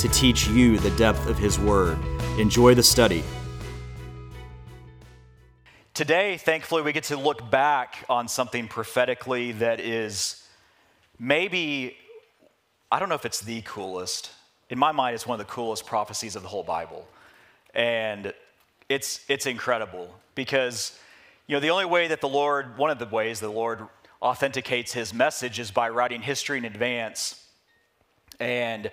to teach you the depth of His Word. Enjoy the study. Today, thankfully, we get to look back on something prophetically that is maybe, I don't know if it's the coolest. In my mind, it's one of the coolest prophecies of the whole Bible. And it's, it's incredible because, you know, the only way that the Lord, one of the ways the Lord authenticates his message is by writing history in advance. And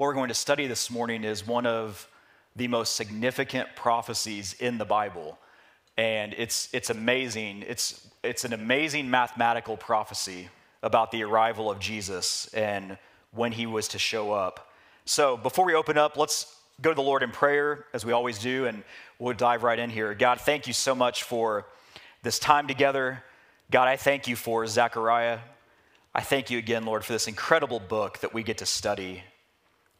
what we're going to study this morning is one of the most significant prophecies in the Bible. And it's, it's amazing. It's, it's an amazing mathematical prophecy about the arrival of Jesus and when he was to show up. So before we open up, let's go to the Lord in prayer, as we always do, and we'll dive right in here. God, thank you so much for this time together. God, I thank you for Zechariah. I thank you again, Lord, for this incredible book that we get to study.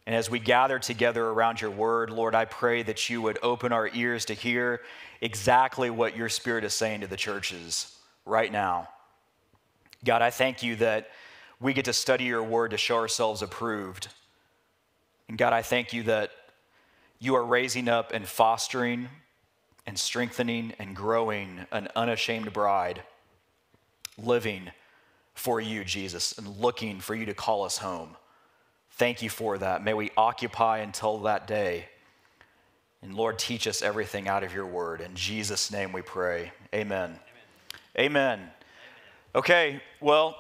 And as we gather together around your word, Lord, I pray that you would open our ears to hear exactly what your spirit is saying to the churches right now. God, I thank you that we get to study your word to show ourselves approved. And God, I thank you that you are raising up and fostering and strengthening and growing an unashamed bride, living for you, Jesus, and looking for you to call us home. Thank you for that. May we occupy until that day. And Lord, teach us everything out of your word. In Jesus' name we pray. Amen. Amen. Amen. Okay, well,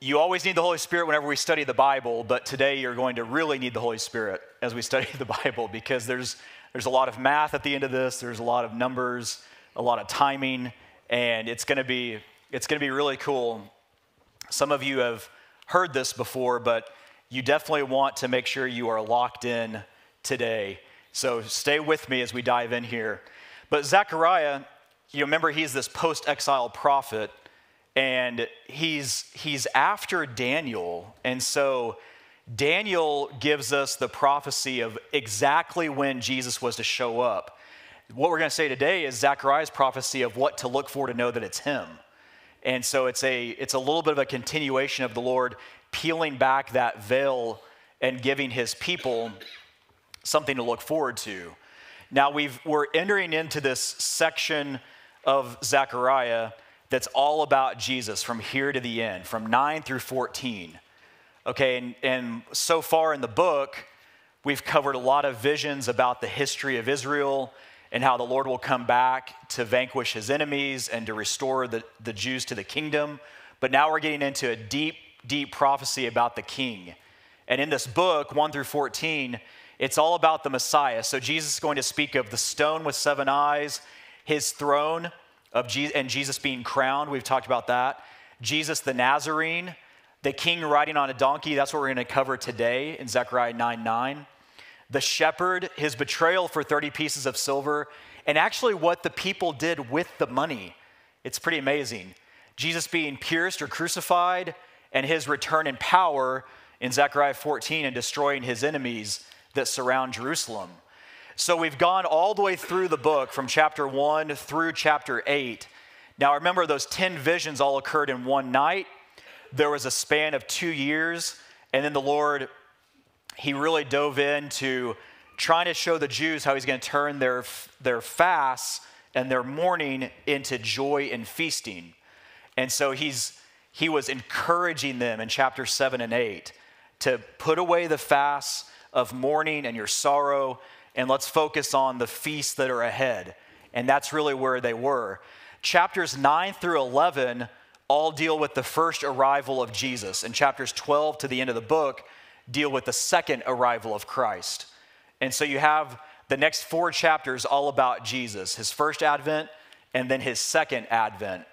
you always need the Holy Spirit whenever we study the Bible, but today you're going to really need the Holy Spirit as we study the Bible because there's, there's a lot of math at the end of this, there's a lot of numbers, a lot of timing, and it's going to be it's going to be really cool. Some of you have heard this before, but you definitely want to make sure you are locked in today. So stay with me as we dive in here. But Zechariah, you remember he's this post exile prophet, and he's, he's after Daniel. And so Daniel gives us the prophecy of exactly when Jesus was to show up. What we're going to say today is Zechariah's prophecy of what to look for to know that it's him. And so it's a, it's a little bit of a continuation of the Lord peeling back that veil and giving his people something to look forward to. Now we've, we're entering into this section of Zechariah that's all about Jesus from here to the end, from 9 through 14. Okay, and, and so far in the book, we've covered a lot of visions about the history of Israel and how the Lord will come back to vanquish his enemies and to restore the, the Jews to the kingdom. But now we're getting into a deep deep prophecy about the king. And in this book, 1 through 14, it's all about the Messiah. So Jesus is going to speak of the stone with seven eyes, his throne of Jesus, and Jesus being crowned. We've talked about that. Jesus the Nazarene, the king riding on a donkey. That's what we're going to cover today in Zechariah 9 9. The shepherd, his betrayal for 30 pieces of silver, and actually what the people did with the money. It's pretty amazing. Jesus being pierced or crucified, and his return in power in Zechariah 14 and destroying his enemies that surround Jerusalem. So we've gone all the way through the book from chapter 1 through chapter 8. Now remember, those 10 visions all occurred in one night. There was a span of two years, and then the Lord, He really dove into trying to show the Jews how He's going to turn their, their fasts and their mourning into joy and feasting. And so He's he was encouraging them in chapter 7 and 8 to put away the fasts of mourning and your sorrow, and let's focus on the feasts that are ahead. And that's really where they were. Chapters 9 through 11 all deal with the first arrival of Jesus, and chapters 12 to the end of the book deal with the second arrival of Christ. And so you have the next four chapters all about Jesus, his first advent, and then his second advent.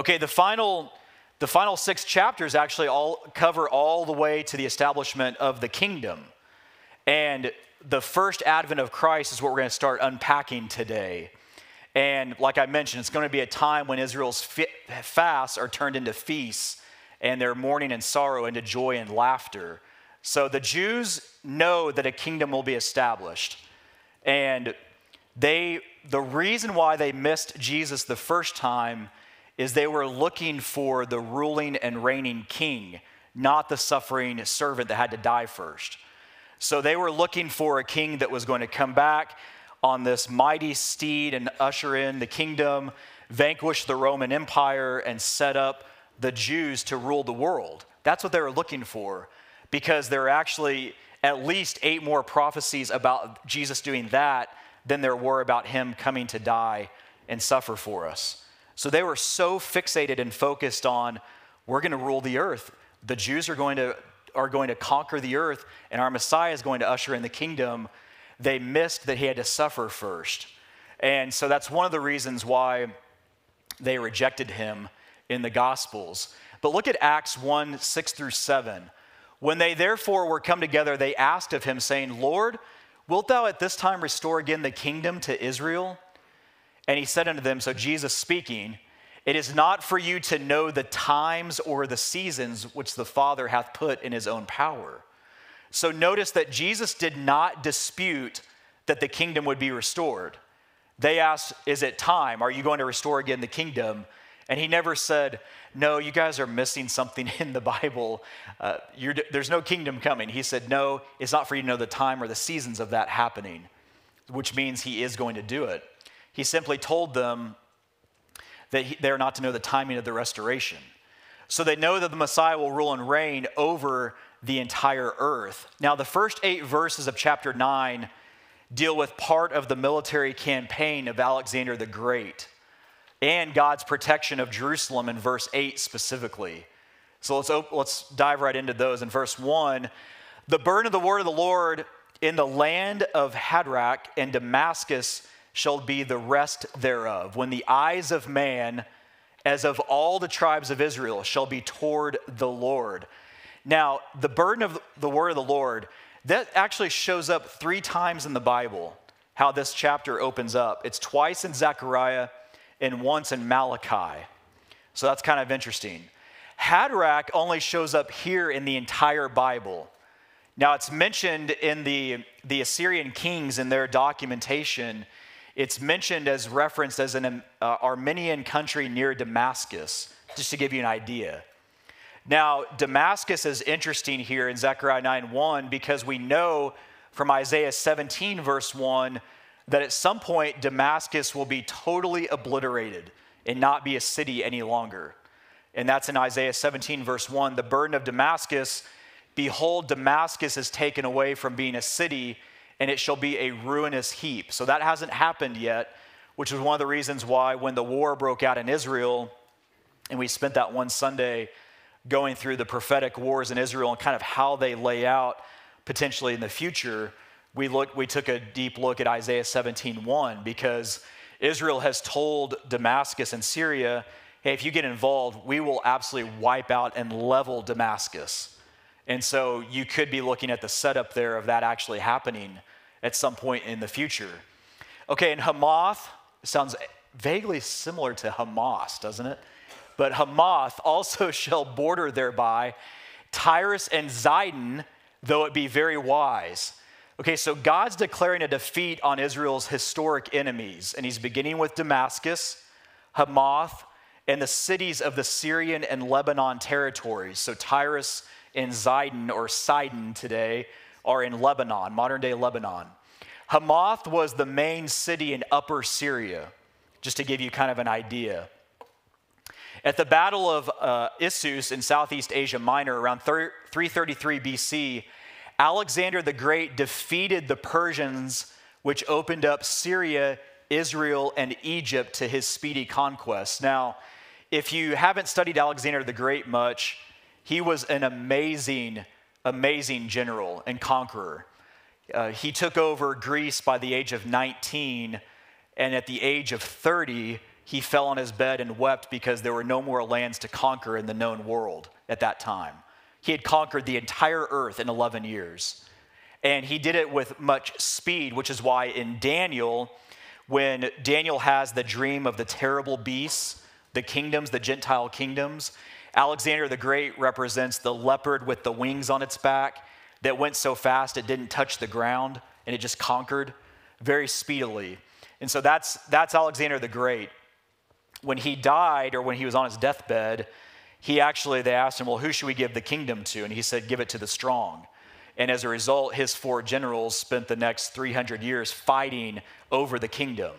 Okay, the final, the final six chapters actually all cover all the way to the establishment of the kingdom. And the first advent of Christ is what we're going to start unpacking today. And like I mentioned, it's going to be a time when Israel's fasts are turned into feasts and their mourning and sorrow into joy and laughter. So the Jews know that a kingdom will be established. And they the reason why they missed Jesus the first time is they were looking for the ruling and reigning king, not the suffering servant that had to die first. So they were looking for a king that was going to come back on this mighty steed and usher in the kingdom, vanquish the Roman Empire, and set up the Jews to rule the world. That's what they were looking for because there are actually at least eight more prophecies about Jesus doing that than there were about him coming to die and suffer for us. So they were so fixated and focused on we're going to rule the earth. The Jews are going to are going to conquer the earth and our Messiah is going to usher in the kingdom. They missed that he had to suffer first. And so that's one of the reasons why they rejected him in the Gospels. But look at Acts 1 6 through 7. When they therefore were come together, they asked of him, saying, Lord, wilt thou at this time restore again the kingdom to Israel? And he said unto them, So Jesus speaking, It is not for you to know the times or the seasons which the Father hath put in his own power. So notice that Jesus did not dispute that the kingdom would be restored. They asked, Is it time? Are you going to restore again the kingdom? And he never said, No, you guys are missing something in the Bible. Uh, there's no kingdom coming. He said, No, it's not for you to know the time or the seasons of that happening, which means he is going to do it. He simply told them that he, they're not to know the timing of the restoration. So they know that the Messiah will rule and reign over the entire earth. Now, the first eight verses of chapter 9 deal with part of the military campaign of Alexander the Great and God's protection of Jerusalem in verse 8 specifically. So let's, op- let's dive right into those. In verse 1, the burden of the word of the Lord in the land of Hadrach and Damascus shall be the rest thereof, when the eyes of man, as of all the tribes of Israel, shall be toward the Lord. Now, the burden of the word of the Lord, that actually shows up three times in the Bible, how this chapter opens up. It's twice in Zechariah and once in Malachi. So that's kind of interesting. Hadrach only shows up here in the entire Bible. Now, it's mentioned in the, the Assyrian kings in their documentation. It's mentioned as referenced as an uh, Armenian country near Damascus, just to give you an idea. Now, Damascus is interesting here in Zechariah 9 1 because we know from Isaiah 17, verse 1, that at some point Damascus will be totally obliterated and not be a city any longer. And that's in Isaiah 17, verse 1. The burden of Damascus, behold, Damascus is taken away from being a city, and it shall be a ruinous heap. So that hasn't happened yet, which is one of the reasons why when the war broke out in Israel, and we spent that one Sunday going through the prophetic wars in Israel and kind of how they lay out potentially in the future we, look, we took a deep look at Isaiah 17:1 because Israel has told Damascus and Syria, hey, if you get involved, we will absolutely wipe out and level Damascus. And so you could be looking at the setup there of that actually happening at some point in the future. Okay, and Hamath sounds vaguely similar to Hamas, doesn't it? But Hamath also shall border thereby, Tyrus and Zidon, though it be very wise. Okay, so God's declaring a defeat on Israel's historic enemies, and he's beginning with Damascus, Hamath, and the cities of the Syrian and Lebanon territories. So Tyrus and Zidon, or Sidon today, are in Lebanon, modern day Lebanon. Hamath was the main city in Upper Syria, just to give you kind of an idea. At the Battle of uh, Issus in Southeast Asia Minor around 333 BC, Alexander the Great defeated the Persians, which opened up Syria, Israel, and Egypt to his speedy conquest. Now, if you haven't studied Alexander the Great much, he was an amazing, amazing general and conqueror. Uh, he took over Greece by the age of 19, and at the age of 30, he fell on his bed and wept because there were no more lands to conquer in the known world at that time. He had conquered the entire earth in 11 years. And he did it with much speed, which is why in Daniel, when Daniel has the dream of the terrible beasts, the kingdoms, the Gentile kingdoms, Alexander the Great represents the leopard with the wings on its back that went so fast it didn't touch the ground and it just conquered very speedily. And so that's, that's Alexander the Great. When he died or when he was on his deathbed, he actually, they asked him, Well, who should we give the kingdom to? And he said, Give it to the strong. And as a result, his four generals spent the next 300 years fighting over the kingdom.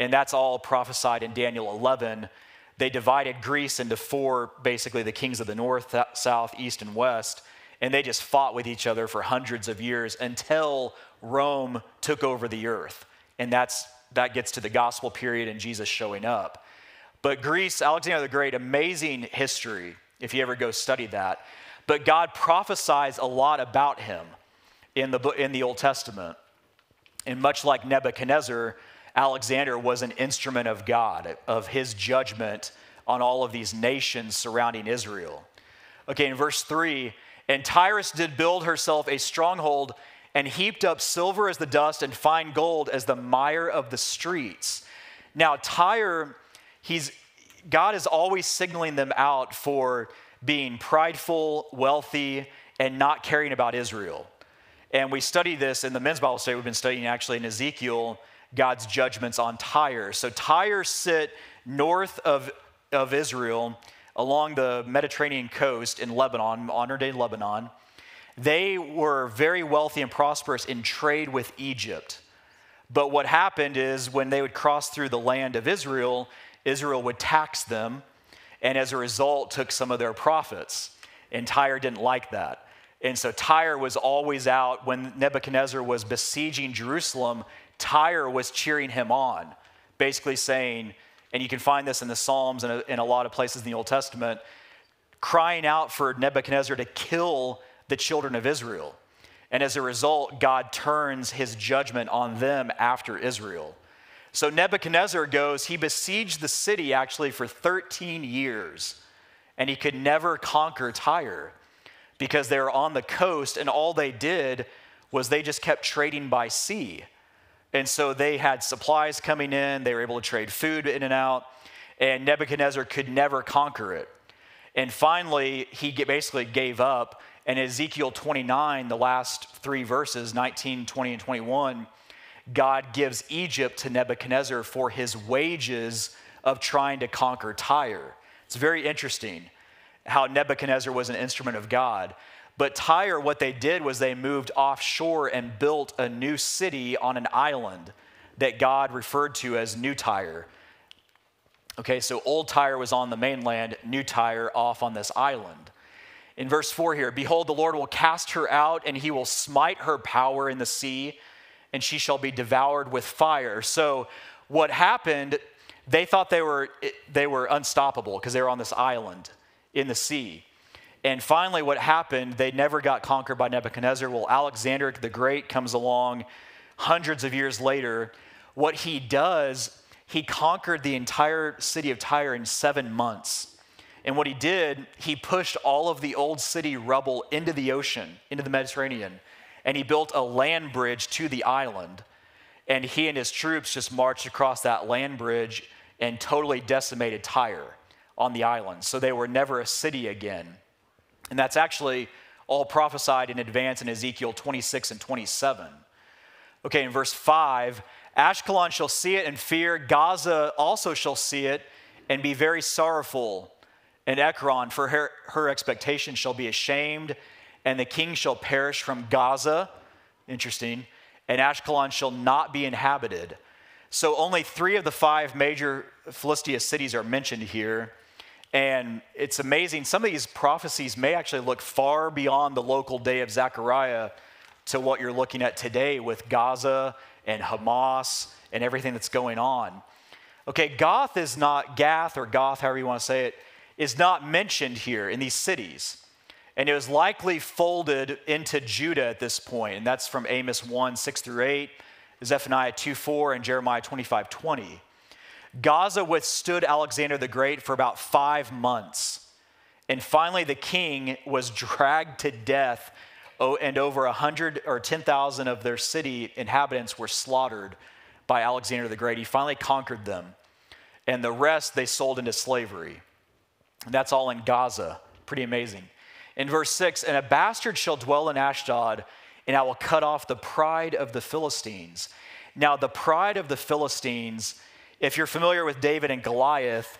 And that's all prophesied in Daniel 11. They divided Greece into four, basically the kings of the north, south, east, and west. And they just fought with each other for hundreds of years until Rome took over the earth. And that's, that gets to the gospel period and Jesus showing up. But Greece, Alexander the Great, amazing history if you ever go study that. But God prophesies a lot about him in the, in the Old Testament. And much like Nebuchadnezzar, Alexander was an instrument of God, of his judgment on all of these nations surrounding Israel. Okay, in verse 3, and Tyrus did build herself a stronghold and heaped up silver as the dust and fine gold as the mire of the streets. Now, Tyre he's, God is always signaling them out for being prideful, wealthy, and not caring about Israel. And we study this in the men's Bible study. We've been studying actually in Ezekiel God's judgments on Tyre. So Tyre sit north of, of Israel along the Mediterranean coast in Lebanon, modern day Lebanon. They were very wealthy and prosperous in trade with Egypt. But what happened is when they would cross through the land of Israel, Israel would tax them, and as a result, took some of their profits. And Tyre didn't like that. And so Tyre was always out when Nebuchadnezzar was besieging Jerusalem. Tyre was cheering him on, basically saying, and you can find this in the Psalms and in a lot of places in the Old Testament, crying out for Nebuchadnezzar to kill the children of Israel. And as a result, God turns his judgment on them after Israel. So Nebuchadnezzar goes, he besieged the city actually for 13 years, and he could never conquer Tyre because they were on the coast, and all they did was they just kept trading by sea. And so they had supplies coming in, they were able to trade food in and out, and Nebuchadnezzar could never conquer it. And finally, he basically gave up. And Ezekiel 29, the last three verses, 19, 20, and 21, God gives Egypt to Nebuchadnezzar for his wages of trying to conquer Tyre. It's very interesting how Nebuchadnezzar was an instrument of God. But Tyre, what they did was they moved offshore and built a new city on an island that God referred to as New Tyre. Okay, so Old Tyre was on the mainland, New Tyre off on this island. In verse 4 here, behold, the Lord will cast her out, and he will smite her power in the sea and she shall be devoured with fire. So, what happened, they thought they were, they were unstoppable because they were on this island in the sea. And finally, what happened, they never got conquered by Nebuchadnezzar. Well, Alexander the Great comes along hundreds of years later. What he does, he conquered the entire city of Tyre in seven months. And what he did, he pushed all of the old city rubble into the ocean, into the Mediterranean and he built a land bridge to the island. And he and his troops just marched across that land bridge and totally decimated Tyre on the island. So they were never a city again. And that's actually all prophesied in advance in Ezekiel 26 and 27. Okay, in verse 5, Ashkelon shall see it and fear, Gaza also shall see it and be very sorrowful, and Ekron, for her, her expectation shall be ashamed and the king shall perish from Gaza. Interesting. And Ashkelon shall not be inhabited. So only three of the five major Philistia cities are mentioned here. And it's amazing. Some of these prophecies may actually look far beyond the local day of Zechariah to what you're looking at today with Gaza and Hamas and everything that's going on. Okay, Goth is not, Gath or Goth, however you want to say it, is not mentioned here in these cities. And it was likely folded into Judah at this point, and that's from Amos 1 6 through 8, Zephaniah 2 4, and Jeremiah 25 20. Gaza withstood Alexander the Great for about five months. And finally, the king was dragged to death oh, and over 100 or 10,000 of their city inhabitants were slaughtered by Alexander the Great. He finally conquered them, and the rest they sold into slavery. And that's all in Gaza. Pretty amazing. In verse 6, and a bastard shall dwell in Ashdod, and I will cut off the pride of the Philistines. Now, the pride of the Philistines, if you're familiar with David and Goliath,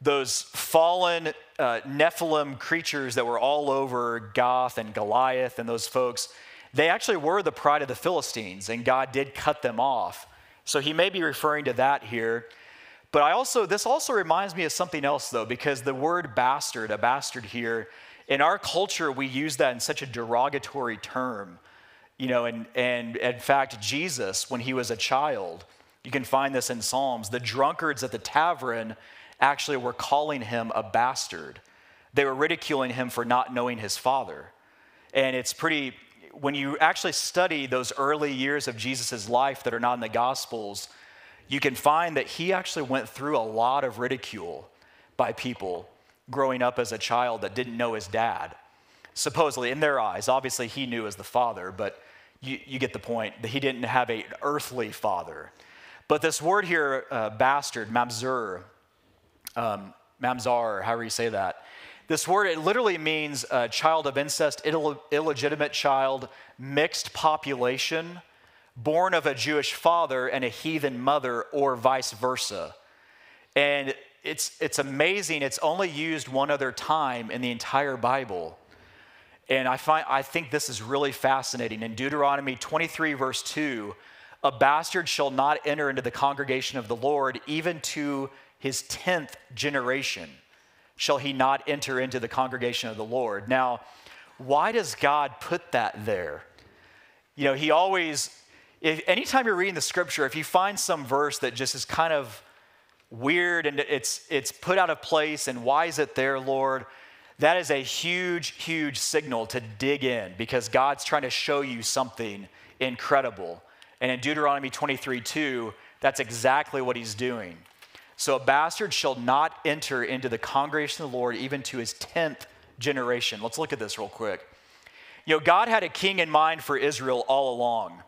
those fallen uh, Nephilim creatures that were all over Goth and Goliath and those folks, they actually were the pride of the Philistines, and God did cut them off. So he may be referring to that here. But I also, this also reminds me of something else, though, because the word bastard, a bastard here, in our culture, we use that in such a derogatory term. You know, and, and in fact, Jesus, when he was a child, you can find this in Psalms, the drunkards at the tavern actually were calling him a bastard. They were ridiculing him for not knowing his father. And it's pretty, when you actually study those early years of Jesus' life that are not in the Gospels, you can find that he actually went through a lot of ridicule by people growing up as a child that didn't know his dad. Supposedly, in their eyes, obviously he knew as the father, but you, you get the point that he didn't have an earthly father. But this word here, uh, bastard, mamzer, um, mamzar, however you say that, this word, it literally means child of incest, Ill- illegitimate child, mixed population, born of a Jewish father and a heathen mother, or vice versa. And it's, it's amazing. It's only used one other time in the entire Bible. And I, find, I think this is really fascinating. In Deuteronomy 23, verse 2, a bastard shall not enter into the congregation of the Lord, even to his 10th generation shall he not enter into the congregation of the Lord. Now, why does God put that there? You know, he always, if, anytime you're reading the scripture, if you find some verse that just is kind of weird and it's, it's put out of place and why is it there, Lord? That is a huge, huge signal to dig in because God's trying to show you something incredible. And in Deuteronomy 23 2, that's exactly what he's doing. So a bastard shall not enter into the congregation of the Lord even to his 10th generation. Let's look at this real quick. You know, God had a king in mind for Israel all along,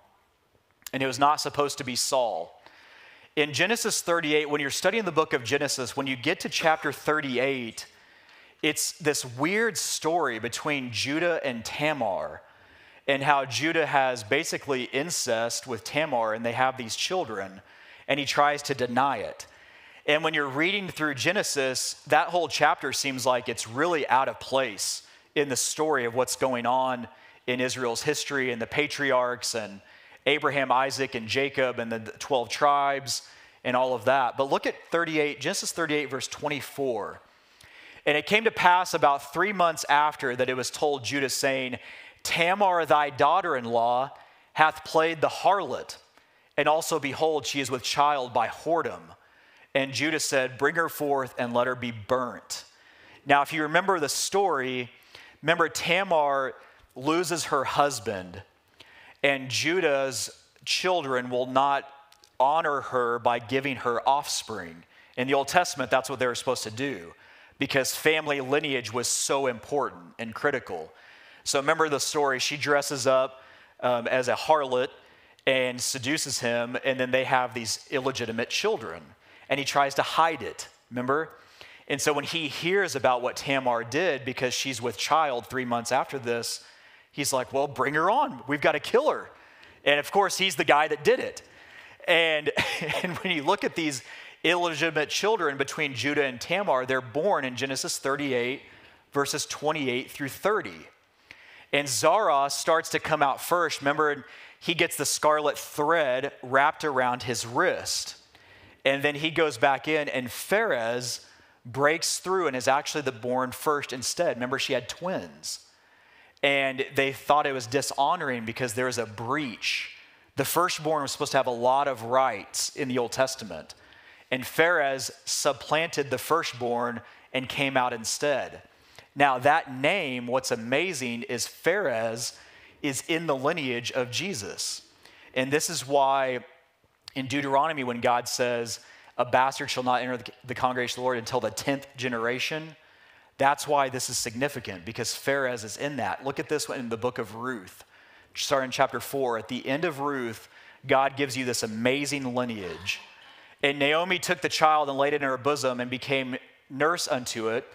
and it was not supposed to be Saul. In Genesis 38, when you're studying the book of Genesis, when you get to chapter 38, it's this weird story between Judah and Tamar, and how Judah has basically incest with Tamar, and they have these children, and he tries to deny it. And when you're reading through Genesis, that whole chapter seems like it's really out of place in the story of what's going on in Israel's history and the patriarchs and Abraham, Isaac, and Jacob and the 12 tribes and all of that. But look at 38, Genesis 38, verse 24. And it came to pass about three months after that it was told Judah, saying, Tamar, thy daughter in law, hath played the harlot, and also behold, she is with child by whoredom. And Judah said, Bring her forth and let her be burnt. Now, if you remember the story, remember Tamar loses her husband, and Judah's children will not honor her by giving her offspring. In the Old Testament, that's what they were supposed to do because family lineage was so important and critical. So remember the story. She dresses up um, as a harlot and seduces him, and then they have these illegitimate children and he tries to hide it, remember? And so when he hears about what Tamar did because she's with child three months after this, he's like, well, bring her on. We've got to kill her. And of course, he's the guy that did it. And, and when you look at these illegitimate children between Judah and Tamar, they're born in Genesis 38, verses 28 through 30. And Zerah starts to come out first. Remember, he gets the scarlet thread wrapped around his wrist. And then he goes back in, and Pharez breaks through and is actually the born first instead. Remember, she had twins. And they thought it was dishonoring because there was a breach. The firstborn was supposed to have a lot of rights in the Old Testament. And Pharez supplanted the firstborn and came out instead. Now, that name, what's amazing is Pharez is in the lineage of Jesus. And this is why in Deuteronomy when God says, a bastard shall not enter the congregation of the Lord until the 10th generation. That's why this is significant because Pharez is in that. Look at this one in the book of Ruth, starting in chapter 4. At the end of Ruth, God gives you this amazing lineage. And Naomi took the child and laid it in her bosom and became nurse unto it.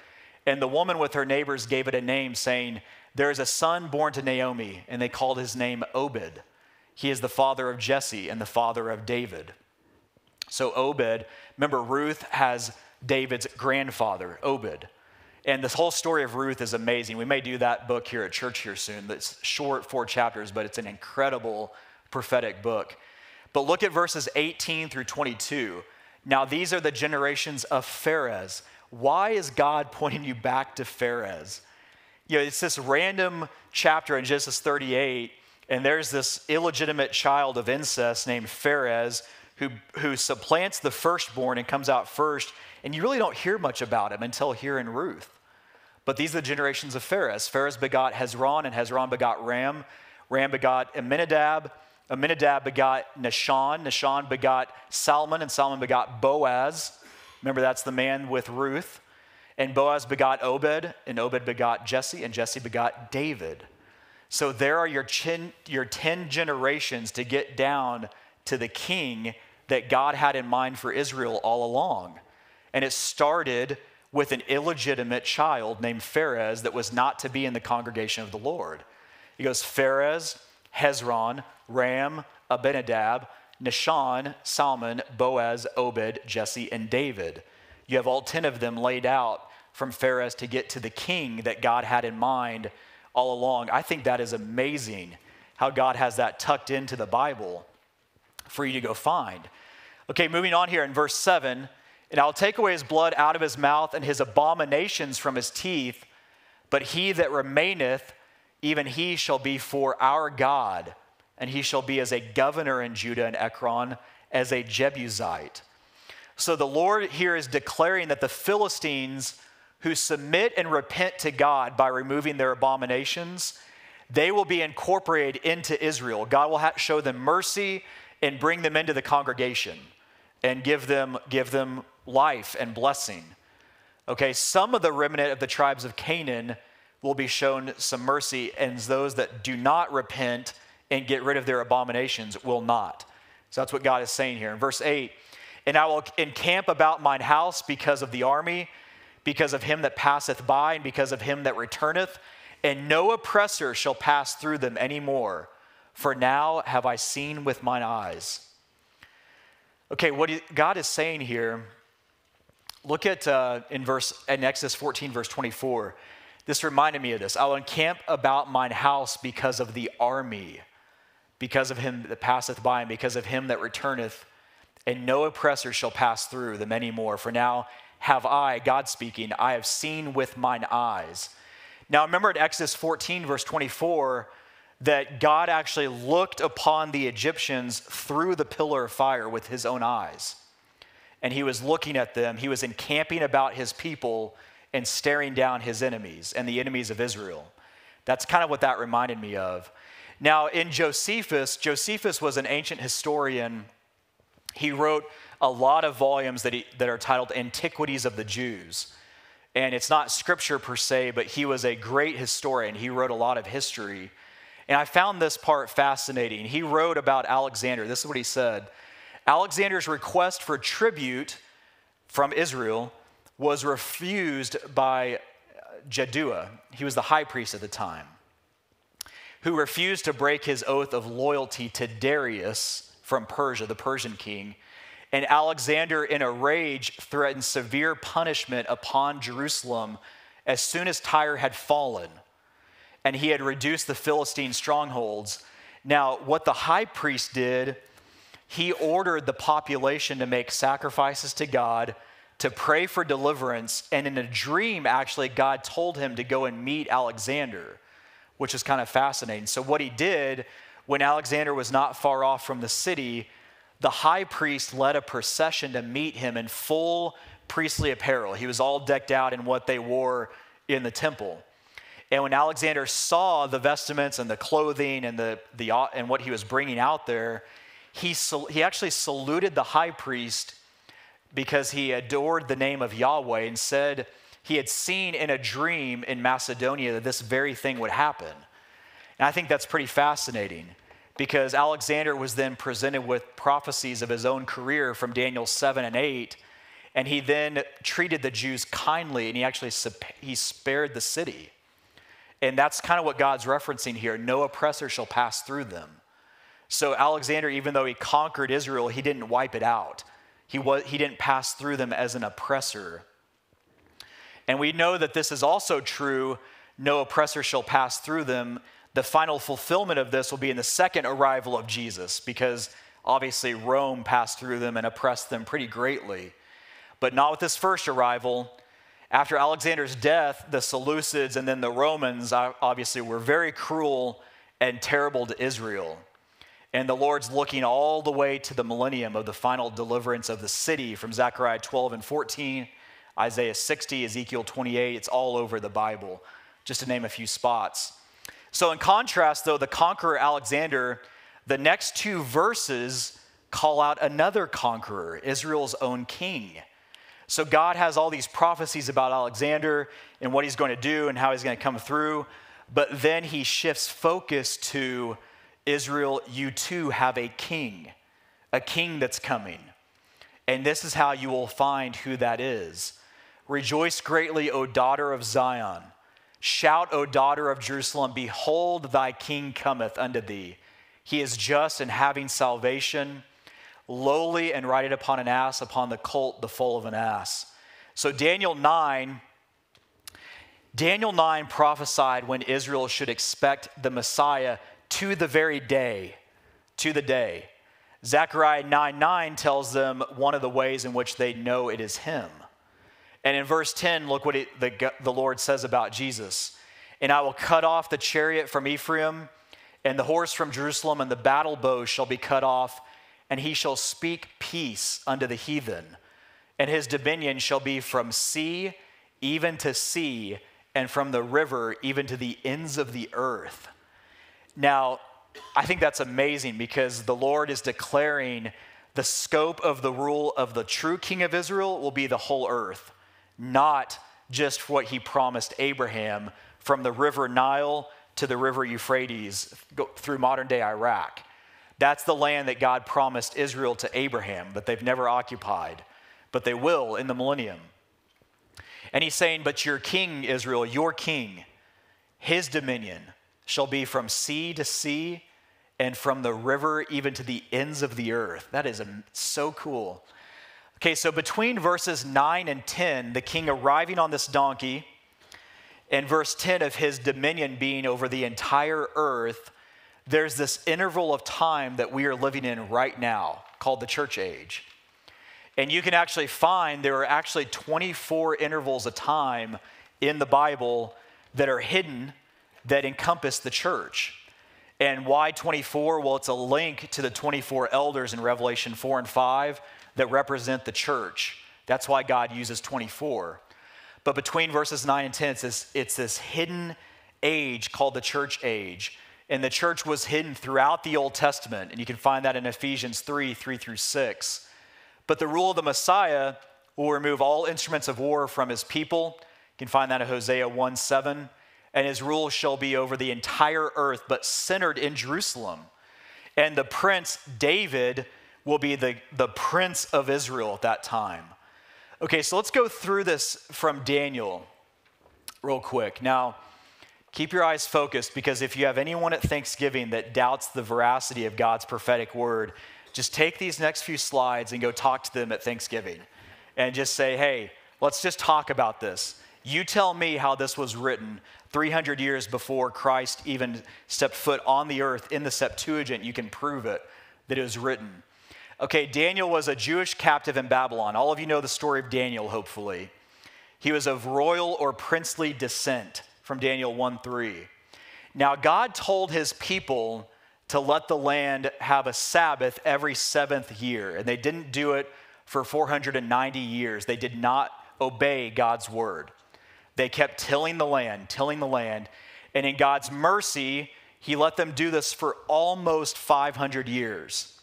And the woman with her neighbors gave it a name, saying, There is a son born to Naomi, and they called his name Obed. He is the father of Jesse and the father of David. So, Obed, remember, Ruth has David's grandfather, Obed. And this whole story of Ruth is amazing. We may do that book here at church here soon. It's short, four chapters, but it's an incredible prophetic book. But look at verses 18 through 22. Now, these are the generations of Pharez. Why is God pointing you back to Pharez? You know, it's this random chapter in Genesis 38, and there's this illegitimate child of incest named Pharez who, who supplants the firstborn and comes out first, and you really don't hear much about him until here in Ruth. But these are the generations of Pharez. Pharez begot Hezron, and Hezron begot Ram. Ram begot Amminadab. Amminadab begot Nahshon. Nahshon begot Salmon, and Salmon begot Boaz. Remember, that's the man with Ruth. And Boaz begot Obed, and Obed begot Jesse, and Jesse begot David. So there are your, chin, your 10 generations to get down to the king that God had in mind for Israel all along. And it started with an illegitimate child named Pharez that was not to be in the congregation of the Lord. He goes Pharez, Hezron, Ram, Abinadab, Nahshon, Salmon, Boaz, Obed, Jesse, and David. You have all 10 of them laid out from Pharez to get to the king that God had in mind all along. I think that is amazing how God has that tucked into the Bible for you to go find. Okay, moving on here in verse 7 and I'll take away his blood out of his mouth and his abominations from his teeth, but he that remaineth, even he shall be for our God and he shall be as a governor in Judah and Ekron, as a Jebusite. So the Lord here is declaring that the Philistines who submit and repent to God by removing their abominations, they will be incorporated into Israel. God will show them mercy and bring them into the congregation and give them, give them life and blessing. Okay, some of the remnant of the tribes of Canaan will be shown some mercy, and those that do not repent and get rid of their abominations will not. So that's what God is saying here. In verse 8, and I will encamp about mine house because of the army, because of him that passeth by, and because of him that returneth, and no oppressor shall pass through them any more. For now have I seen with mine eyes. Okay, what God is saying here, look at uh, in verse in Exodus 14, verse 24. This reminded me of this. I'll encamp about mine house because of the army because of him that passeth by, and because of him that returneth, and no oppressor shall pass through them any more. For now have I, God speaking, I have seen with mine eyes. Now remember at Exodus 14, verse 24, that God actually looked upon the Egyptians through the pillar of fire with his own eyes. And he was looking at them, he was encamping about his people and staring down his enemies and the enemies of Israel. That's kind of what that reminded me of. Now, in Josephus, Josephus was an ancient historian. He wrote a lot of volumes that, he, that are titled Antiquities of the Jews. And it's not scripture per se, but he was a great historian. He wrote a lot of history. And I found this part fascinating. He wrote about Alexander. This is what he said Alexander's request for tribute from Israel was refused by Jaddua. He was the high priest at the time who refused to break his oath of loyalty to Darius from Persia, the Persian king. And Alexander, in a rage, threatened severe punishment upon Jerusalem as soon as Tyre had fallen and he had reduced the Philistine strongholds. Now, what the high priest did, he ordered the population to make sacrifices to God, to pray for deliverance, and in a dream, actually, God told him to go and meet Alexander which is kind of fascinating. So, what he did when Alexander was not far off from the city, the high priest led a procession to meet him in full priestly apparel. He was all decked out in what they wore in the temple. And when Alexander saw the vestments and the clothing and, the, the, and what he was bringing out there, he, he actually saluted the high priest because he adored the name of Yahweh and said, he had seen in a dream in Macedonia that this very thing would happen. And I think that's pretty fascinating because Alexander was then presented with prophecies of his own career from Daniel 7 and 8 and he then treated the Jews kindly and he actually he spared the city. And that's kind of what God's referencing here. No oppressor shall pass through them. So Alexander, even though he conquered Israel, he didn't wipe it out. He, was, he didn't pass through them as an oppressor. And we know that this is also true no oppressor shall pass through them. The final fulfillment of this will be in the second arrival of Jesus, because obviously Rome passed through them and oppressed them pretty greatly but not with this first arrival. After Alexander's death, the Seleucids and then the Romans uh, obviously were very cruel and terrible to Israel. And the Lord's looking all the way to the millennium of the final deliverance of the city from Zechariah 12 and 14, Isaiah 60, Ezekiel 28. It's all over the Bible, just to name a few spots. So, in contrast, though, the conqueror Alexander, the next two verses call out another conqueror, Israel's own king. So God has all these prophecies about Alexander and what he's going to do and how he's going to come through. But then he shifts focus to Israel, you too have a king, a king that's coming. And this is how you will find who that is. Rejoice greatly, O daughter of Zion. Shout, O daughter of Jerusalem, behold, thy king cometh unto thee. He is just and having salvation lowly and riding upon an ass, upon the colt, the foal of an ass. So Daniel 9, Daniel 9 prophesied when Israel should expect the Messiah to the very day, to the day. Zechariah 9 9 tells them one of the ways in which they know it is him. And in verse 10, look what it, the, the Lord says about Jesus. And I will cut off the chariot from Ephraim, and the horse from Jerusalem, and the battle bow shall be cut off and he shall speak peace unto the heathen, and his dominion shall be from sea even to sea, and from the river even to the ends of the earth. Now, I think that's amazing because the Lord is declaring the scope of the rule of the true king of Israel will be the whole earth, not just what he promised Abraham from the river Nile to the river Euphrates through modern day Iraq. That's the land that God promised Israel to Abraham, but they've never occupied, but they will in the millennium. And he's saying, But your king, Israel, your king, his dominion shall be from sea to sea and from the river even to the ends of the earth. That is so cool. Okay, so between verses 9 and 10, the king arriving on this donkey, and verse 10 of his dominion being over the entire earth there's this interval of time that we are living in right now called the church age. And you can actually find there are actually 24 intervals of time in the Bible that are hidden that encompass the church. And why 24? Well, it's a link to the 24 elders in Revelation 4 and 5 that represent the church. That's why God uses 24. But between verses 9 and 10, it's this, it's this hidden age called the church age and the church was hidden throughout the Old Testament. And you can find that in Ephesians 3 3 through 6. But the rule of the Messiah will remove all instruments of war from his people. You can find that in Hosea 1 7. And his rule shall be over the entire earth, but centered in Jerusalem. And the prince, David, will be the, the prince of Israel at that time. Okay, so let's go through this from Daniel real quick. Now, Keep your eyes focused because if you have anyone at Thanksgiving that doubts the veracity of God's prophetic word, just take these next few slides and go talk to them at Thanksgiving and just say, hey, let's just talk about this. You tell me how this was written 300 years before Christ even stepped foot on the earth in the Septuagint. You can prove it that it was written. Okay, Daniel was a Jewish captive in Babylon. All of you know the story of Daniel, hopefully. He was of royal or princely descent from Daniel 1 3. Now, God told his people to let the land have a Sabbath every seventh year, and they didn't do it for 490 years. They did not obey God's word. They kept tilling the land, tilling the land, and in God's mercy, he let them do this for almost 500 years.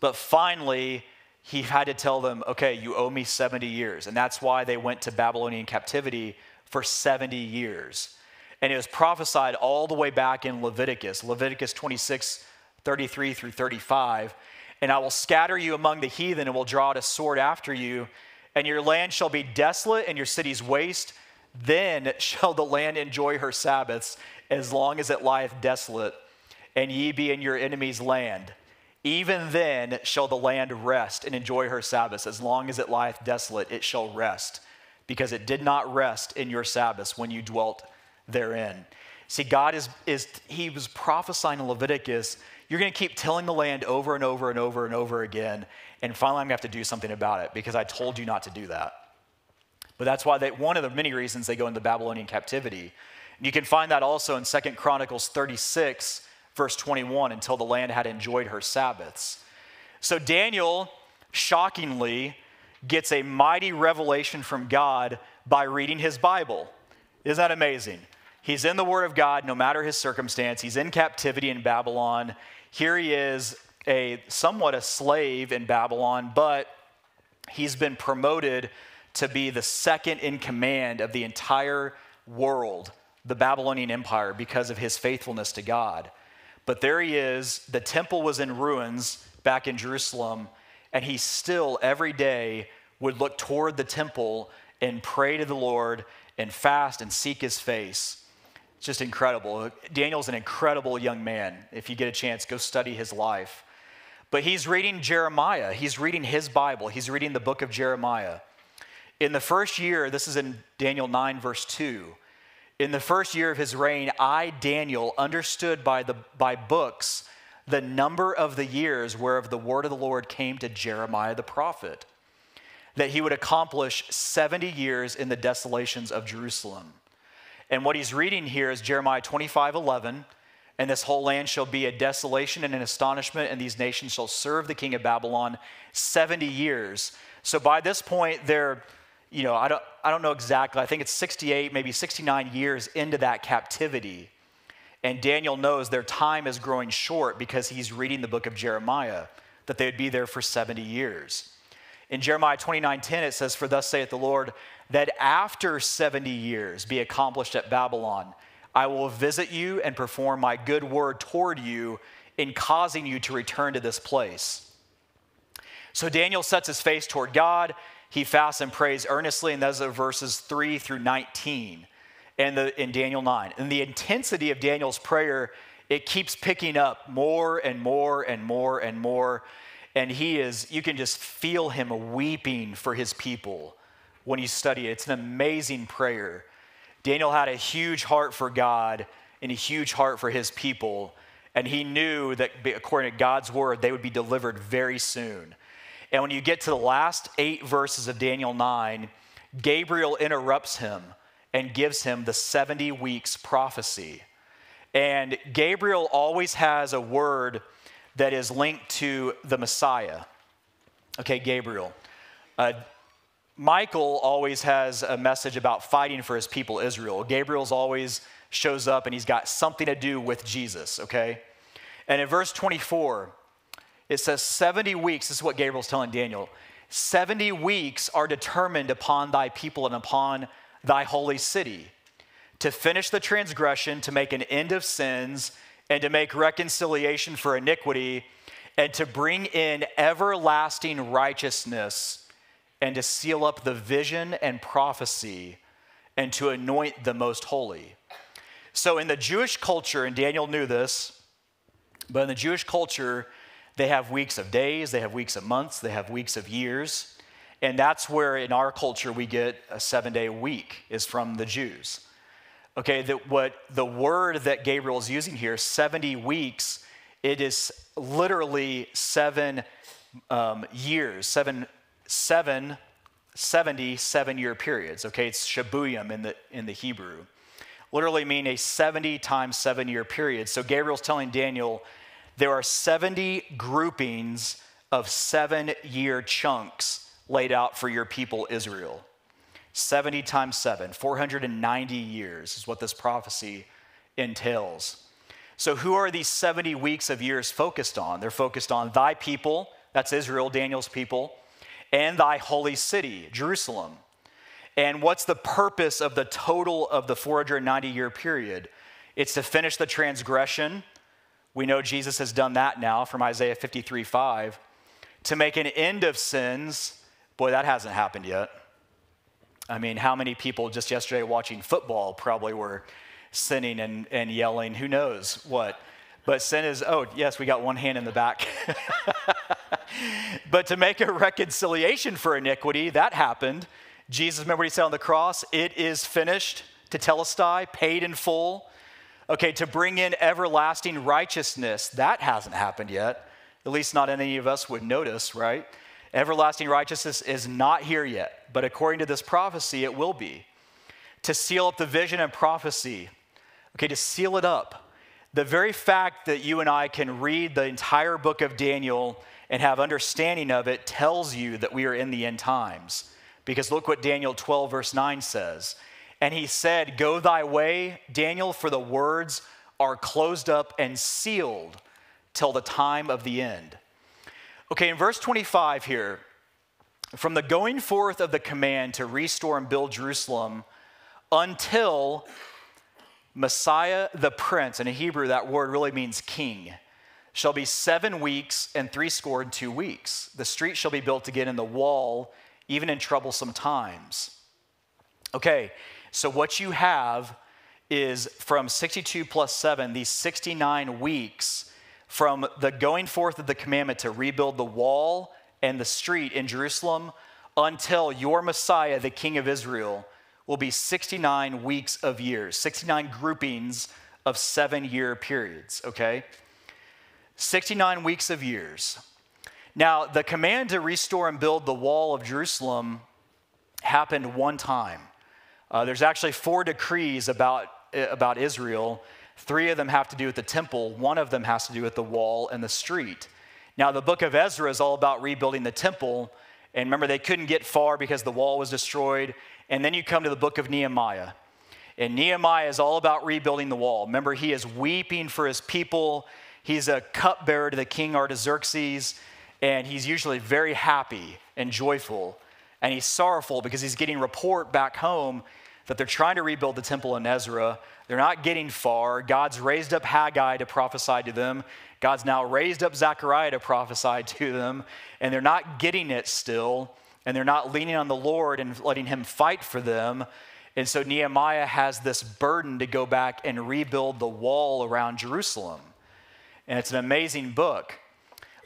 But finally, he had to tell them, okay, you owe me 70 years. And that's why they went to Babylonian captivity for 70 years. And it was prophesied all the way back in Leviticus, Leviticus 26, 33 through 35. And I will scatter you among the heathen and will draw out a sword after you, and your land shall be desolate and your cities waste. Then shall the land enjoy her Sabbaths as long as it lieth desolate, and ye be in your enemy's land. Even then shall the land rest and enjoy her Sabbaths. As long as it lieth desolate, it shall rest, because it did not rest in your Sabbaths when you dwelt therein. See, God is, is He was prophesying in Leviticus, you're going to keep tilling the land over and over and over and over again. And finally, I'm going to have to do something about it because I told you not to do that. But that's why they, one of the many reasons they go into Babylonian captivity. You can find that also in Second Chronicles 36, verse 21, until the land had enjoyed her Sabbaths. So Daniel, shockingly, gets a mighty revelation from God by reading his Bible. Isn't that amazing? He's in the Word of God no matter his circumstance. He's in captivity in Babylon. Here he is, a somewhat a slave in Babylon, but he's been promoted to be the second in command of the entire world, the Babylonian Empire, because of his faithfulness to God. But there he is. The temple was in ruins back in Jerusalem, and he still every day would look toward the temple and pray to the Lord and fast and seek his face. It's just incredible. Daniel's an incredible young man. If you get a chance, go study his life. But he's reading Jeremiah. He's reading his Bible. He's reading the book of Jeremiah. In the first year, this is in Daniel 9, verse 2. In the first year of his reign, I, Daniel, understood by, the, by books the number of the years whereof the word of the Lord came to Jeremiah the prophet, that he would accomplish 70 years in the desolations of Jerusalem. And what he's reading here is Jeremiah 25 11. And this whole land shall be a desolation and an astonishment, and these nations shall serve the king of Babylon 70 years. So by this point, they're, you know, I don't, I don't know exactly. I think it's 68, maybe 69 years into that captivity. And Daniel knows their time is growing short because he's reading the book of Jeremiah, that they'd be there for 70 years. In Jeremiah 29 10, it says, For thus saith the Lord, that after 70 years be accomplished at Babylon, I will visit you and perform my good word toward you in causing you to return to this place. So Daniel sets his face toward God. He fasts and prays earnestly, and those are verses 3 through 19 in, the, in Daniel 9. And the intensity of Daniel's prayer, it keeps picking up more and more and more and more. And he is, you can just feel him weeping for his people when you study it. It's an amazing prayer. Daniel had a huge heart for God and a huge heart for his people. And he knew that according to God's word, they would be delivered very soon. And when you get to the last eight verses of Daniel 9, Gabriel interrupts him and gives him the 70 weeks prophecy. And Gabriel always has a word that is linked to the Messiah. Okay, Gabriel. Uh, Michael always has a message about fighting for his people, Israel. Gabriel's always shows up and he's got something to do with Jesus, okay? And in verse 24, it says, 70 weeks, this is what Gabriel's telling Daniel 70 weeks are determined upon thy people and upon thy holy city to finish the transgression, to make an end of sins, and to make reconciliation for iniquity, and to bring in everlasting righteousness and to seal up the vision and prophecy and to anoint the most holy. So, in the Jewish culture, and Daniel knew this, but in the Jewish culture, they have weeks of days, they have weeks of months, they have weeks of years. And that's where in our culture we get a seven day week, is from the Jews. Okay, that what the word that Gabriel is using here, 70 weeks, it is literally seven um, years, seven seven 77 year periods. Okay, it's shabuyim in the, in the Hebrew. Literally mean a 70 times seven year period. So Gabriel's telling Daniel there are 70 groupings of seven year chunks laid out for your people Israel. 70 times 7, 490 years is what this prophecy entails. So, who are these 70 weeks of years focused on? They're focused on thy people, that's Israel, Daniel's people, and thy holy city, Jerusalem. And what's the purpose of the total of the 490 year period? It's to finish the transgression. We know Jesus has done that now from Isaiah 53 5. To make an end of sins. Boy, that hasn't happened yet. I mean, how many people just yesterday watching football probably were sinning and, and yelling, who knows what? But sin is, oh, yes, we got one hand in the back. but to make a reconciliation for iniquity, that happened. Jesus, remember what he said on the cross? It is finished, tetelestai, paid in full. Okay, to bring in everlasting righteousness, that hasn't happened yet. At least not any of us would notice, right? Everlasting righteousness is not here yet, but according to this prophecy, it will be. To seal up the vision and prophecy, okay, to seal it up. The very fact that you and I can read the entire book of Daniel and have understanding of it tells you that we are in the end times. Because look what Daniel 12, verse 9 says. And he said, Go thy way, Daniel, for the words are closed up and sealed till the time of the end. Okay, in verse 25 here, from the going forth of the command to restore and build Jerusalem until Messiah the Prince, and in Hebrew that word really means king, shall be seven weeks and three score and two weeks. The street shall be built again in the wall even in troublesome times. Okay, so what you have is from 62 plus 7, these 69 weeks from the going forth of the commandment to rebuild the wall and the street in Jerusalem until your Messiah, the King of Israel, will be 69 weeks of years, 69 groupings of seven year periods, okay? 69 weeks of years. Now, the command to restore and build the wall of Jerusalem happened one time. Uh, there's actually four decrees about, about Israel. Three of them have to do with the temple, one of them has to do with the wall and the street. Now, the book of Ezra is all about rebuilding the temple. And remember, they couldn't get far because the wall was destroyed. And then you come to the book of Nehemiah. And Nehemiah is all about rebuilding the wall. Remember, he is weeping for his people. He's a cupbearer to the king Artaxerxes and he's usually very happy and joyful. And he's sorrowful because he's getting report back home that they're trying to rebuild the temple in Ezra. They're not getting far. God's raised up Haggai to prophesy to them. God's now raised up Zechariah to prophesy to them, and they're not getting it still, and they're not leaning on the Lord and letting Him fight for them. And so Nehemiah has this burden to go back and rebuild the wall around Jerusalem. And it's an amazing book.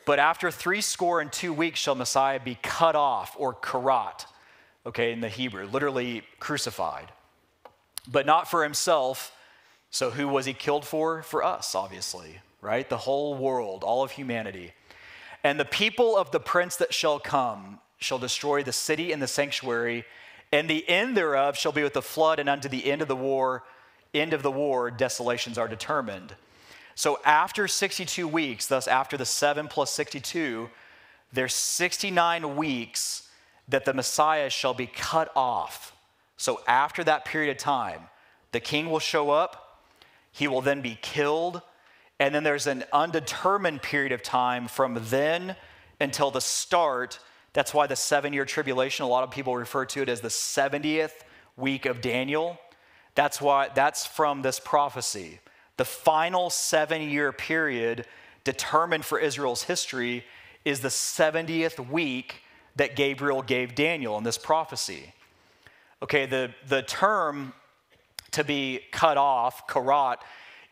But after three score and two weeks shall Messiah be cut off, or karat, okay, in the Hebrew, literally crucified. But not for himself. So who was he killed for? For us, obviously, right? The whole world, all of humanity. And the people of the prince that shall come shall destroy the city and the sanctuary, and the end thereof shall be with the flood, and unto the end of the war, end of the war, desolations are determined. So after 62 weeks, thus after the 7 plus 62, there's 69 weeks that the Messiah shall be cut off. So after that period of time, the king will show up, he will then be killed, and then there's an undetermined period of time from then until the start. That's why the seven year tribulation, a lot of people refer to it as the 70th week of Daniel. That's why that's from this prophecy. The final seven year period determined for Israel's history is the 70th week that Gabriel gave Daniel in this prophecy. Okay, the, the term to be cut off, karat,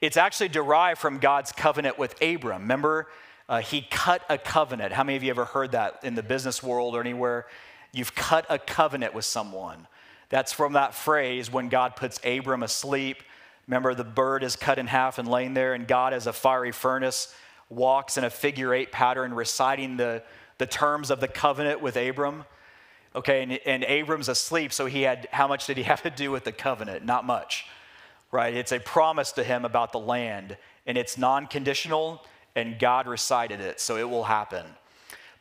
it's actually derived from God's covenant with Abram. Remember, uh, he cut a covenant. How many of you ever heard that in the business world or anywhere? You've cut a covenant with someone. That's from that phrase when God puts Abram asleep Remember, the bird is cut in half and laying there, and God, as a fiery furnace, walks in a figure eight pattern, reciting the, the terms of the covenant with Abram. Okay, and, and Abram's asleep, so he had, how much did he have to do with the covenant? Not much, right? It's a promise to him about the land, and it's non conditional, and God recited it, so it will happen.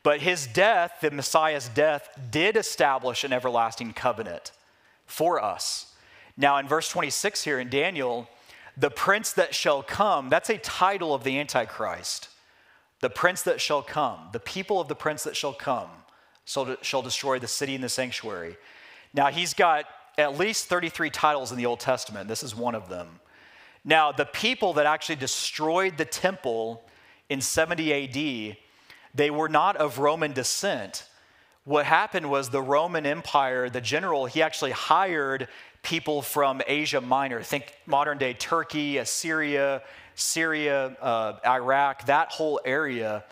But his death, the Messiah's death, did establish an everlasting covenant for us. Now, in verse 26 here in Daniel, the prince that shall come, that's a title of the Antichrist. the prince that shall come, the people of the prince that shall come, shall, destroy the city and the sanctuary. Now, he's got at least 33 titles in the Old Testament. This is one of them. Now, the people that actually destroyed the temple in 70 AD, they were not of Roman descent. What happened was the Roman Empire, the general, he actually hired people from Asia Minor. Think modern day Turkey, Assyria, Syria, uh, Iraq, that whole area.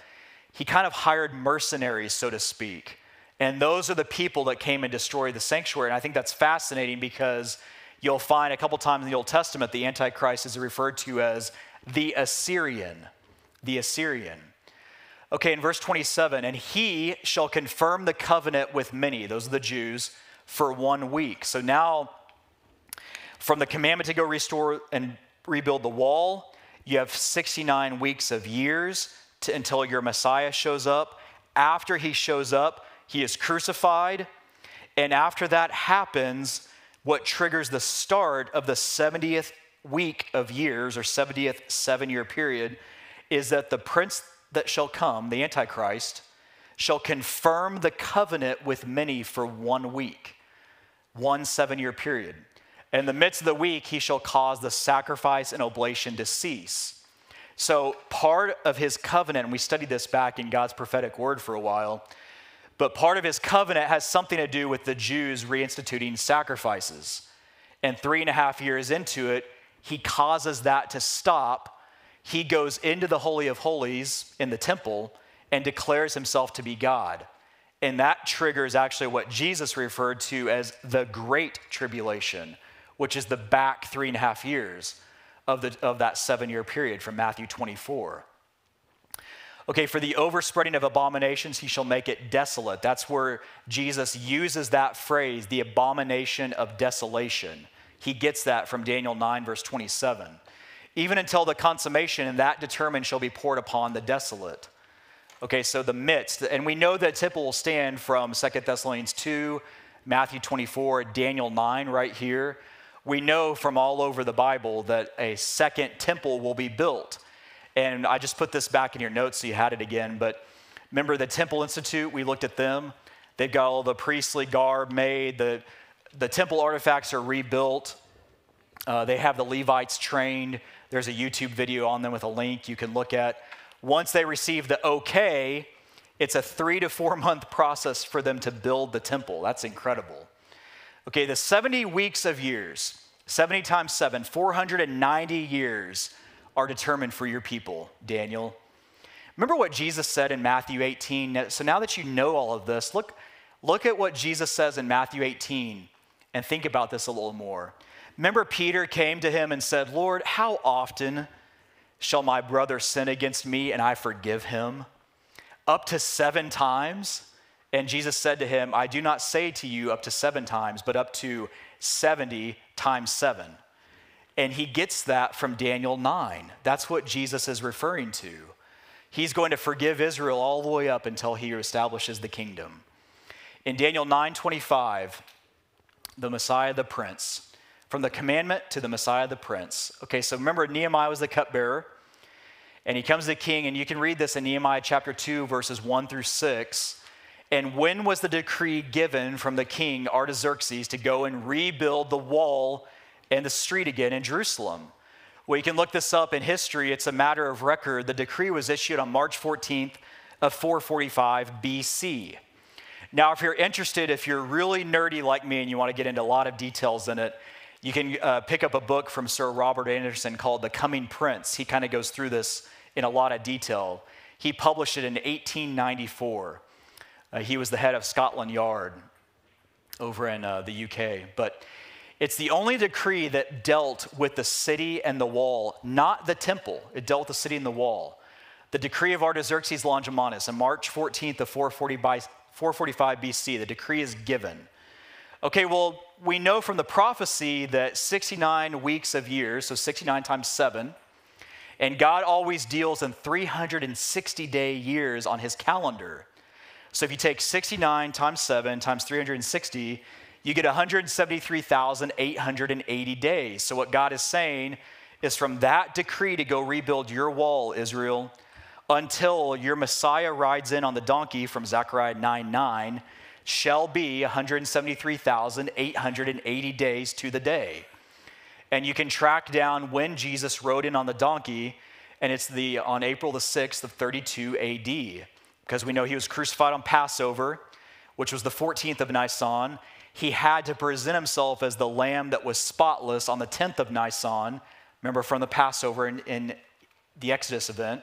He kind of hired mercenaries, so to speak. And those are the people that came and destroyed the sanctuary. And I think that's fascinating because you'll find a couple times in the Old Testament the Antichrist is referred to as the Assyrian. The Assyrian. Okay, in verse 27, and he shall confirm the covenant with many, those are the Jews, for one week. So now, from the commandment to go restore and rebuild the wall, you have 69 weeks of years to, until your Messiah shows up. After he shows up, he is crucified. And after that happens, what triggers the start of the 70th week of years or 70th seven year period is that the prince that shall come, the Antichrist, shall confirm the covenant with many for one week, one seven year period. In the midst of the week, he shall cause the sacrifice and oblation to cease. So, part of his covenant, and we studied this back in God's prophetic word for a while, but part of his covenant has something to do with the Jews reinstituting sacrifices. And three and a half years into it, he causes that to stop. He goes into the Holy of Holies in the temple and declares himself to be God. And that triggers actually what Jesus referred to as the Great Tribulation, which is the back three and a half years of, the, of that seven year period from Matthew 24. Okay, for the overspreading of abominations, he shall make it desolate. That's where Jesus uses that phrase, the abomination of desolation. He gets that from Daniel 9, verse 27. Even until the consummation, and that determined shall be poured upon the desolate. Okay, so the midst, and we know that temple will stand from Second Thessalonians 2, Matthew 24, Daniel 9, right here. We know from all over the Bible that a second temple will be built. And I just put this back in your notes so you had it again. But remember the Temple Institute? We looked at them. They've got all the priestly garb made, the, the temple artifacts are rebuilt. Uh, they have the Levites trained. There's a YouTube video on them with a link you can look at. Once they receive the okay, it's a three to four month process for them to build the temple. That's incredible. Okay, the 70 weeks of years, 70 times 7, 490 years are determined for your people, Daniel. Remember what Jesus said in Matthew 18? So now that you know all of this, look, look at what Jesus says in Matthew 18 and think about this a little more. Remember, Peter came to him and said, Lord, how often shall my brother sin against me and I forgive him? Up to seven times? And Jesus said to him, I do not say to you up to seven times, but up to 70 times seven. And he gets that from Daniel 9. That's what Jesus is referring to. He's going to forgive Israel all the way up until he establishes the kingdom. In Daniel 9:25, the Messiah the prince, from the commandment to the Messiah the prince. Okay, so remember Nehemiah was the cupbearer, and he comes to the king, and you can read this in Nehemiah chapter 2, verses 1 through 6. And when was the decree given from the king Artaxerxes to go and rebuild the wall and the street again in Jerusalem. Well, you can look this up in history. It's a matter of record. The decree was issued on March 14th of 445 BC. Now, if you're interested, if you're really nerdy like me and you want to get into a lot of details in it, you can uh, pick up a book from Sir Robert Anderson called The Coming Prince. He kind of goes through this in a lot of detail. He published it in 1894. Uh, he was the head of Scotland Yard over in uh, the UK. But it's the only decree that dealt with the city and the wall, not the temple. It dealt with the city and the wall. The decree of Artaxerxes Longimanus on March 14th of 440 by, 445 BC, the decree is given. Okay, well, we know from the prophecy that 69 weeks of years, so 69 times 7, and God always deals in 360 day years on his calendar. So if you take 69 times 7 times 360, you get 173,880 days. So, what God is saying is from that decree to go rebuild your wall, Israel, until your Messiah rides in on the donkey from Zechariah 9 9 shall be 173,880 days to the day. And you can track down when Jesus rode in on the donkey, and it's the on April the 6th of 32 AD, because we know he was crucified on Passover, which was the 14th of Nisan. He had to present himself as the lamb that was spotless on the 10th of Nisan. Remember from the Passover in, in the Exodus event.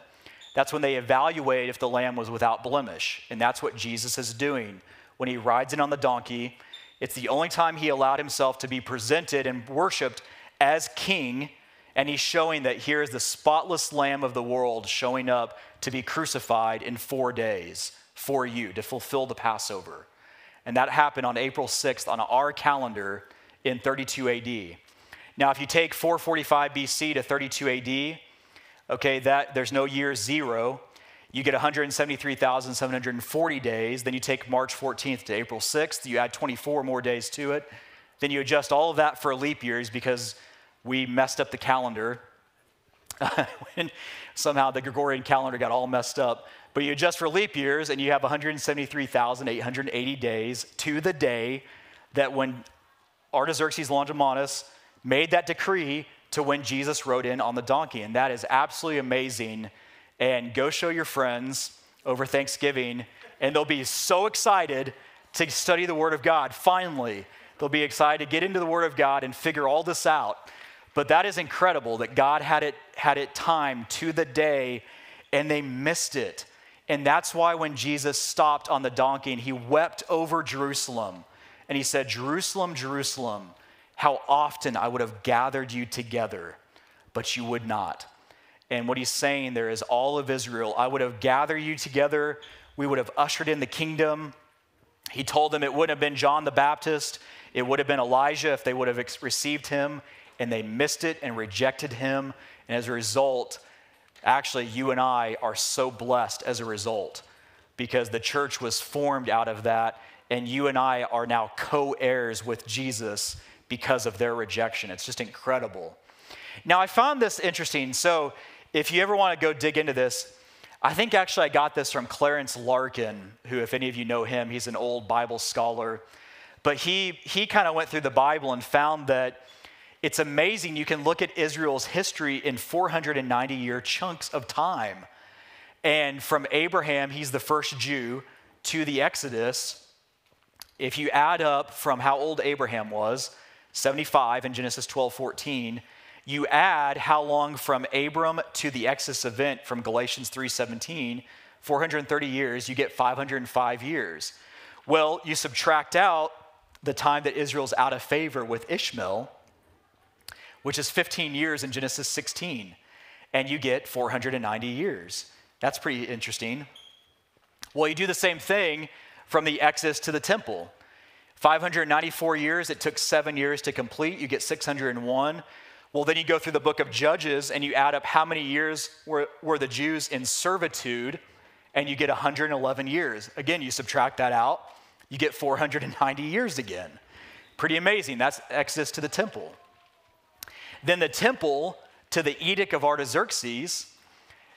That's when they evaluate if the lamb was without blemish. And that's what Jesus is doing when he rides in on the donkey. It's the only time he allowed himself to be presented and worshiped as king. And he's showing that here is the spotless lamb of the world showing up to be crucified in four days for you to fulfill the Passover. And that happened on April 6th on our calendar in 32 AD. Now, if you take 445 BC to 32 AD, okay, that there's no year zero. You get 173,740 days. Then you take March 14th to April 6th. You add 24 more days to it. Then you adjust all of that for leap years because we messed up the calendar. when somehow the Gregorian calendar got all messed up. But you adjust for leap years and you have 173,880 days to the day that when Artaxerxes Longimanus made that decree to when Jesus rode in on the donkey. And that is absolutely amazing. And go show your friends over Thanksgiving, and they'll be so excited to study the Word of God. Finally, they'll be excited to get into the Word of God and figure all this out. But that is incredible that God had it, had it timed to the day, and they missed it. And that's why when Jesus stopped on the donkey and he wept over Jerusalem, and he said, Jerusalem, Jerusalem, how often I would have gathered you together, but you would not. And what he's saying there is all of Israel, I would have gathered you together, we would have ushered in the kingdom. He told them it wouldn't have been John the Baptist, it would have been Elijah if they would have received him, and they missed it and rejected him. And as a result, actually, you and I are so blessed as a result because the church was formed out of that, and you and I are now co heirs with Jesus because of their rejection. It's just incredible. Now, I found this interesting. So, if you ever want to go dig into this, I think actually I got this from Clarence Larkin, who, if any of you know him, he's an old Bible scholar. But he, he kind of went through the Bible and found that it's amazing. You can look at Israel's history in 490 year chunks of time. And from Abraham, he's the first Jew, to the Exodus, if you add up from how old Abraham was 75 in Genesis 12 14. You add how long from Abram to the Exodus event from Galatians 3:17, 430 years, you get 505 years. Well, you subtract out the time that Israel's out of favor with Ishmael, which is 15 years in Genesis 16, and you get 490 years. That's pretty interesting. Well, you do the same thing from the Exodus to the temple. 594 years, it took seven years to complete. You get 601. Well, then you go through the book of Judges and you add up how many years were, were the Jews in servitude, and you get 111 years. Again, you subtract that out, you get 490 years again. Pretty amazing. That's Exodus to the temple. Then the temple to the Edict of Artaxerxes,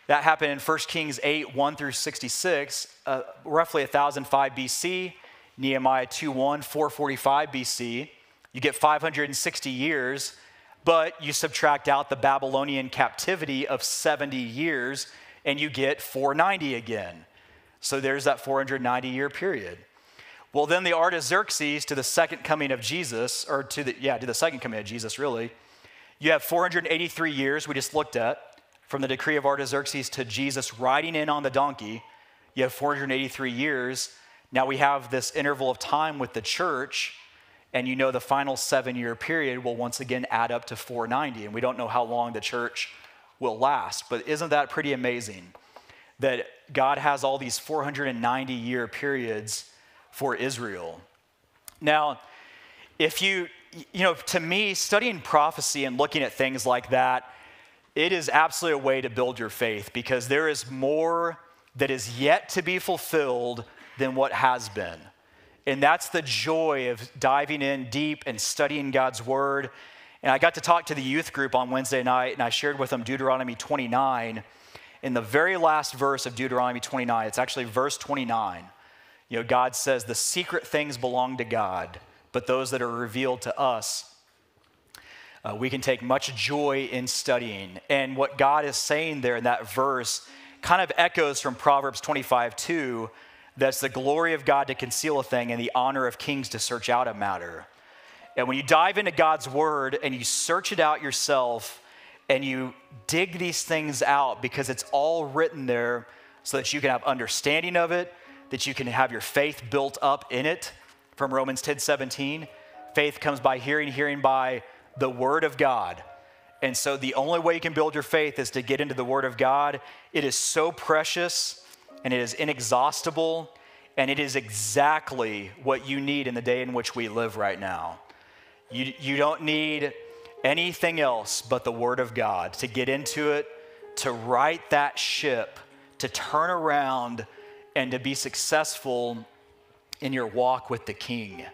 that happened in 1 Kings 8, 1 through 66, uh, roughly 1005 BC. Nehemiah 2:1, 445 BC. You get 560 years, but you subtract out the Babylonian captivity of 70 years and you get 490 again. So there's that 490 year period. Well, then the Artaxerxes to the second coming of Jesus, or to the, yeah, to the second coming of Jesus, really. You have 483 years we just looked at from the decree of Artaxerxes to Jesus riding in on the donkey. You have 483 years now we have this interval of time with the church, and you know the final seven year period will once again add up to 490, and we don't know how long the church will last. But isn't that pretty amazing that God has all these 490 year periods for Israel? Now, if you, you know, to me, studying prophecy and looking at things like that, it is absolutely a way to build your faith because there is more that is yet to be fulfilled than what has been. And that's the joy of diving in deep and studying God's word. And I got to talk to the youth group on Wednesday night, and I shared with them Deuteronomy 29. in the very last verse of Deuteronomy 29, it's actually verse 29. You know, God says, The secret things belong to God, but those that are revealed to us, uh, we can take much joy in studying. And what God is saying there in that verse kind of echoes from Proverbs 25 2 that's the glory of God to conceal a thing and the honor of kings to search out a matter. And when you dive into God's word and you search it out yourself and you dig these things out because it's all written there so that you can have understanding of it, that you can have your faith built up in it from Romans 10 17. Faith comes by hearing, hearing by the word of God. And so the only way you can build your faith is to get into the word of God. It is so precious and it is inexhaustible, and it is exactly what you need in the day in which we live right now. You, you don't need anything else but the Word of God to get into it, to right that ship, to turn around, and to be successful in your walk with the King.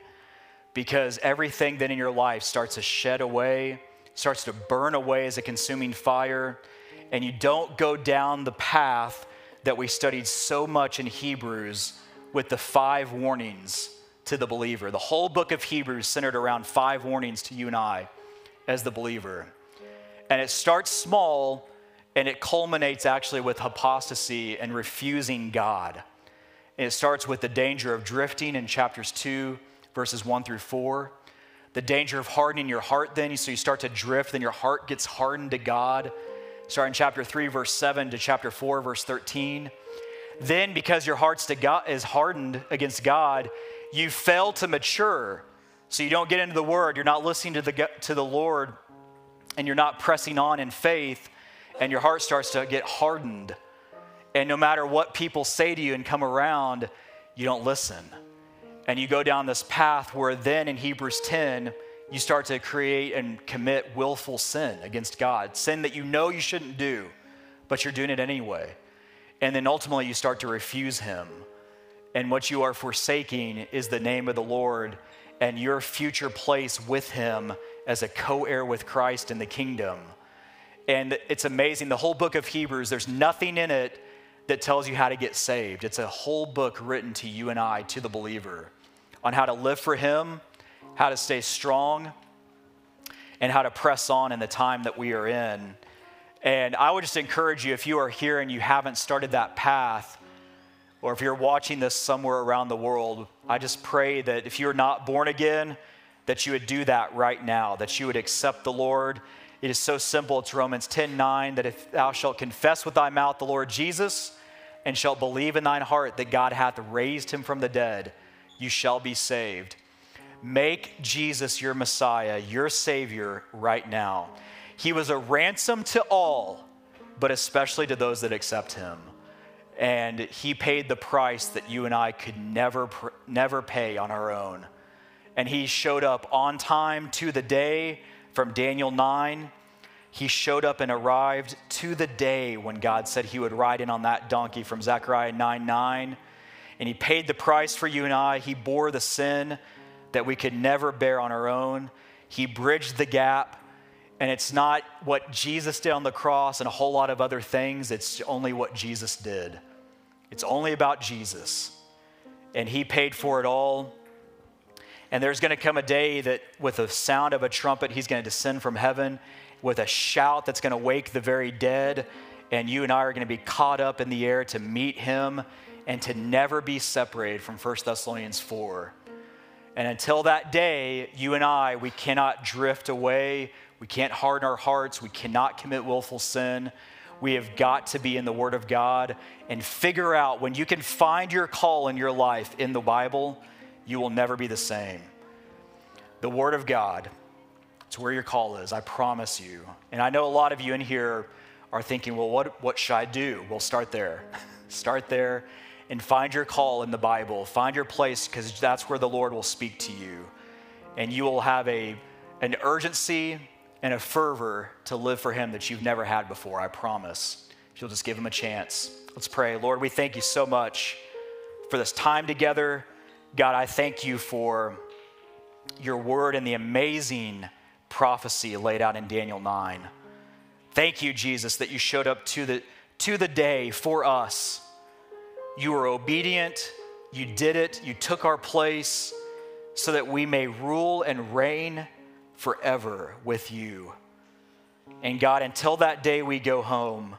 Because everything then in your life starts to shed away, starts to burn away as a consuming fire, and you don't go down the path that we studied so much in Hebrews with the five warnings to the believer. The whole book of Hebrews centered around five warnings to you and I as the believer. And it starts small and it culminates actually with apostasy and refusing God. And it starts with the danger of drifting in chapters 2, verses 1 through 4. The danger of hardening your heart, then, so you start to drift, then your heart gets hardened to God starting chapter 3, verse 7 to chapter 4, verse 13. Then, because your heart is hardened against God, you fail to mature. So you don't get into the word, you're not listening to the, to the Lord, and you're not pressing on in faith, and your heart starts to get hardened. And no matter what people say to you and come around, you don't listen. And you go down this path where then in Hebrews 10, you start to create and commit willful sin against God, sin that you know you shouldn't do, but you're doing it anyway. And then ultimately you start to refuse Him. And what you are forsaking is the name of the Lord and your future place with Him as a co heir with Christ in the kingdom. And it's amazing. The whole book of Hebrews, there's nothing in it that tells you how to get saved. It's a whole book written to you and I, to the believer, on how to live for Him how to stay strong, and how to press on in the time that we are in. And I would just encourage you if you are here and you haven't started that path, or if you're watching this somewhere around the world, I just pray that if you're not born again, that you would do that right now, that you would accept the Lord. It is so simple. It's Romans 10 9 that if thou shalt confess with thy mouth the Lord Jesus and shalt believe in thine heart that God hath raised him from the dead, you shall be saved. Make Jesus your Messiah, your Savior, right now. He was a ransom to all, but especially to those that accept Him. And He paid the price that you and I could never, never pay on our own. And He showed up on time to the day from Daniel 9. He showed up and arrived to the day when God said He would ride in on that donkey from Zechariah 9 9. And He paid the price for you and I. He bore the sin that we could never bear on our own. He bridged the gap. And it's not what Jesus did on the cross and a whole lot of other things, it's only what Jesus did. It's only about Jesus. And He paid for it all. And there's going to come a day that, with the sound of a trumpet, He's going to descend from heaven with a shout that's going to wake the very dead. And you and I are going to be caught up in the air to meet Him and to never be separated from 1 Thessalonians 4. And until that day, you and I, we cannot drift away. We can't harden our hearts. We cannot commit willful sin. We have got to be in the Word of God and figure out when you can find your call in your life in the Bible, you will never be the same. The Word of God, it's where your call is, I promise you. And I know a lot of you in here are thinking, well, what, what should I do? Well, start there. start there and find your call in the Bible. Find your place because that's where the Lord will speak to you. And you will have a, an urgency and a fervor to live for Him that you've never had before, I promise. If you'll just give Him a chance. Let's pray. Lord, we thank you so much for this time together. God, I thank you for your word and the amazing prophecy laid out in Daniel 9. Thank you, Jesus, that you showed up to the to the day for us. You were obedient, you did it, you took our place so that we may rule and reign forever with you. And God, until that day we go home,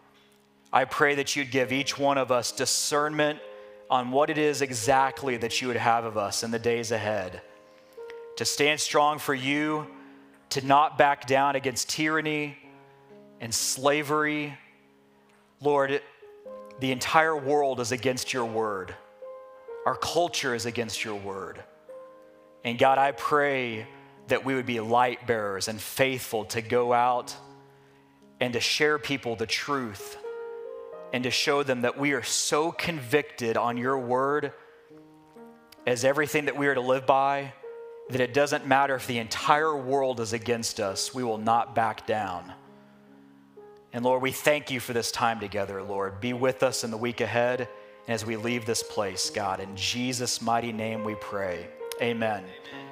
I pray that you'd give each one of us discernment on what it is exactly that you would have of us in the days ahead. To stand strong for you, to not back down against tyranny and slavery. Lord, the entire world is against your word. Our culture is against your word. And God, I pray that we would be light bearers and faithful to go out and to share people the truth and to show them that we are so convicted on your word as everything that we are to live by that it doesn't matter if the entire world is against us, we will not back down. And Lord, we thank you for this time together, Lord. Be with us in the week ahead and as we leave this place, God. In Jesus' mighty name we pray. Amen. Amen.